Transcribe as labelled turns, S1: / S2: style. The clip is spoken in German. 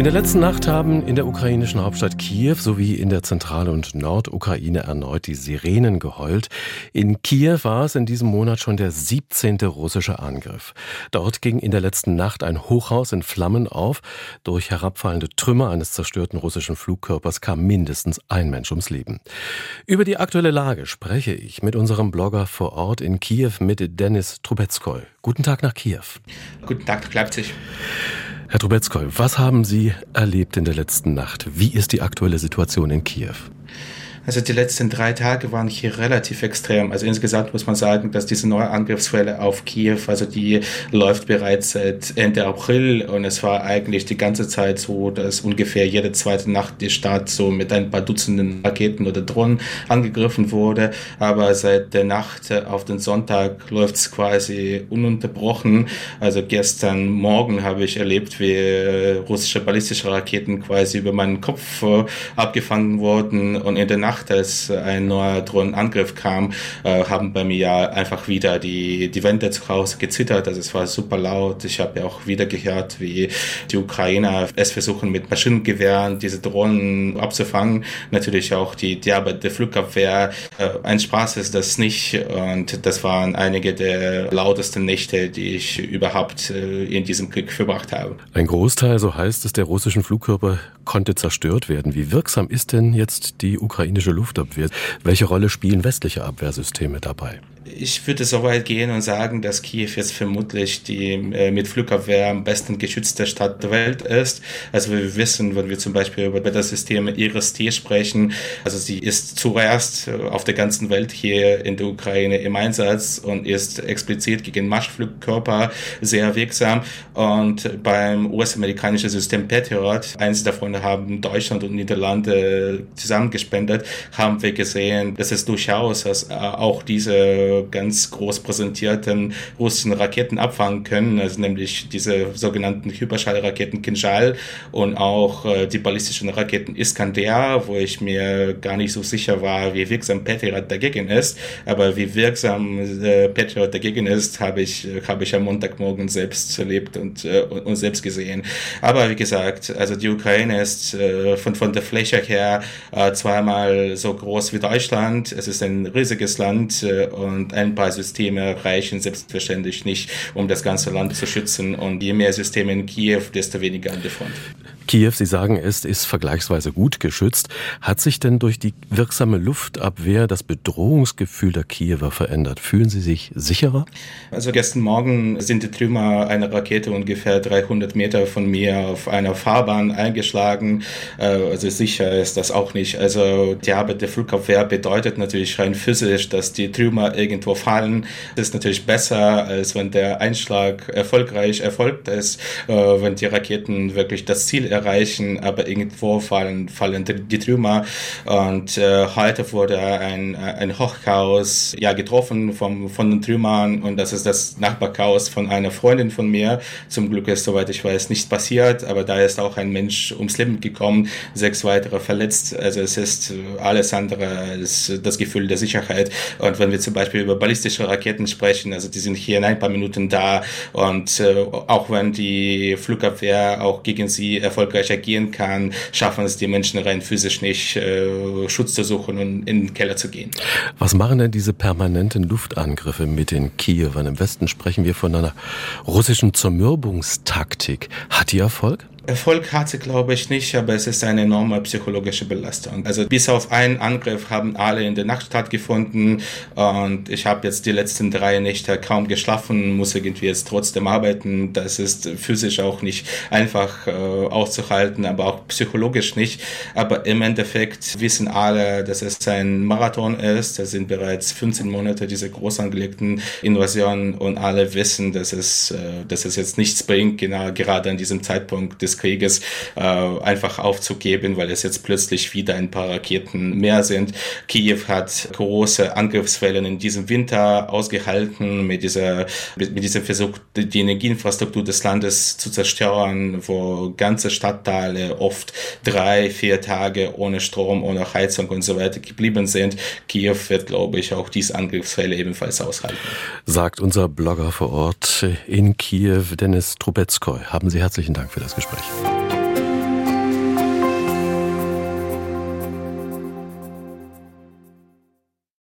S1: In der letzten Nacht haben in der ukrainischen Hauptstadt Kiew sowie in der Zentral- und Nordukraine erneut die Sirenen geheult. In Kiew war es in diesem Monat schon der 17. russische Angriff. Dort ging in der letzten Nacht ein Hochhaus in Flammen auf. Durch herabfallende Trümmer eines zerstörten russischen Flugkörpers kam mindestens ein Mensch ums Leben. Über die aktuelle Lage spreche ich mit unserem Blogger vor Ort in Kiew mit Dennis Trubetskoy. Guten Tag nach Kiew.
S2: Guten Tag Leipzig.
S1: Herr Trubetskoy, was haben Sie erlebt in der letzten Nacht? Wie ist die aktuelle Situation in Kiew?
S2: Also die letzten drei Tage waren hier relativ extrem. Also insgesamt muss man sagen, dass diese neue Angriffswelle auf Kiew, also die läuft bereits seit Ende April und es war eigentlich die ganze Zeit so, dass ungefähr jede zweite Nacht die Stadt so mit ein paar Dutzenden Raketen oder Drohnen angegriffen wurde. Aber seit der Nacht auf den Sonntag läuft es quasi ununterbrochen. Also gestern Morgen habe ich erlebt, wie russische ballistische Raketen quasi über meinen Kopf äh, abgefangen wurden und in der Nacht Nacht, als ein neuer Drohnenangriff kam, äh, haben bei mir einfach wieder die, die Wände zu Hause gezittert. Also es war super laut. Ich habe ja auch wieder gehört, wie die Ukrainer es versuchen mit Maschinengewehren diese Drohnen abzufangen. Natürlich auch die, die Arbeit der Flugabwehr. Äh, ein Spaß ist das nicht. Und das waren einige der lautesten Nächte, die ich überhaupt äh, in diesem Krieg verbracht habe.
S1: Ein Großteil, so heißt es, der russischen Flugkörper konnte zerstört werden. Wie wirksam ist denn jetzt die ukrainische ukrainische Luftabwehr. Welche Rolle spielen westliche Abwehrsysteme dabei?
S2: Ich würde so weit gehen und sagen, dass Kiew jetzt vermutlich die äh, mit Flugabwehr am besten geschützte Stadt der Welt ist. Also wir wissen, wenn wir zum Beispiel über das System IRIS-T sprechen, also sie ist zuerst auf der ganzen Welt hier in der Ukraine im Einsatz und ist explizit gegen Marschflugkörper sehr wirksam. Und beim US-amerikanischen System Patriot, eins davon haben Deutschland und Niederlande zusammengespendet, haben wir gesehen, dass es durchaus dass, äh, auch diese ganz groß präsentierten russischen Raketen abfangen können, also nämlich diese sogenannten Hyperschallraketen Kinjal und auch äh, die ballistischen Raketen Iskander, wo ich mir gar nicht so sicher war, wie wirksam Patriot dagegen ist, aber wie wirksam äh, Patriot dagegen ist, habe ich habe ich am Montagmorgen selbst erlebt und, äh, und selbst gesehen. Aber wie gesagt, also die Ukraine ist von von der Fläche her zweimal so groß wie Deutschland. Es ist ein riesiges Land äh, und ein paar Systeme reichen selbstverständlich nicht, um das ganze Land zu schützen. Und je mehr Systeme in Kiew, desto weniger an der Front.
S1: Kiew, Sie sagen, es ist vergleichsweise gut geschützt. Hat sich denn durch die wirksame Luftabwehr das Bedrohungsgefühl der Kiewer verändert? Fühlen Sie sich sicherer?
S2: Also gestern Morgen sind die Trümmer einer Rakete ungefähr 300 Meter von mir auf einer Fahrbahn eingeschlagen. Äh, also sicher ist das auch nicht. Also die Arbeit der Flugabwehr bedeutet natürlich rein physisch, dass die Trümmer irgendwo fallen. Das ist natürlich besser, als wenn der Einschlag erfolgreich erfolgt ist, äh, wenn die Raketen wirklich das Ziel erreichen erreichen, aber irgendwo fallen, fallen die Trümmer. Und äh, heute wurde ein, ein Hochhaus ja, getroffen vom, von den Trümmern und das ist das Nachbarhaus von einer Freundin von mir. Zum Glück ist, soweit ich weiß, nichts passiert, aber da ist auch ein Mensch ums Leben gekommen, sechs weitere verletzt. Also es ist alles andere als das Gefühl der Sicherheit. Und wenn wir zum Beispiel über ballistische Raketen sprechen, also die sind hier in ein paar Minuten da und äh, auch wenn die Flugabwehr auch gegen sie erfolgreich erfolgreich agieren kann, schaffen es die Menschen rein physisch nicht, äh, Schutz zu suchen und in den Keller zu gehen.
S1: Was machen denn diese permanenten Luftangriffe mit den Kiewern? Im Westen sprechen wir von einer russischen Zermürbungstaktik. Hat die Erfolg?
S2: Erfolg hat sie, glaube ich, nicht, aber es ist eine enorme psychologische Belastung. Also bis auf einen Angriff haben alle in der Nacht stattgefunden und ich habe jetzt die letzten drei Nächte kaum geschlafen, muss irgendwie jetzt trotzdem arbeiten. Das ist physisch auch nicht einfach äh, auszuhalten, aber auch psychologisch nicht. Aber im Endeffekt wissen alle, dass es ein Marathon ist. Es sind bereits 15 Monate diese groß angelegten Invasionen und alle wissen, dass es, äh, dass es jetzt nichts bringt, genau gerade an diesem Zeitpunkt des Krieges äh, einfach aufzugeben, weil es jetzt plötzlich wieder ein paar Raketen mehr sind. Kiew hat große Angriffswellen in diesem Winter ausgehalten mit dieser mit, diesem Versuch, die Energieinfrastruktur des Landes zu zerstören, wo ganze Stadtteile oft drei, vier Tage ohne Strom, ohne Heizung und so weiter geblieben sind. Kiew wird, glaube ich, auch diese Angriffsfälle ebenfalls aushalten.
S1: Sagt unser Blogger vor Ort in Kiew, Dennis Trubetskoy. Haben Sie herzlichen Dank für das Gespräch. much.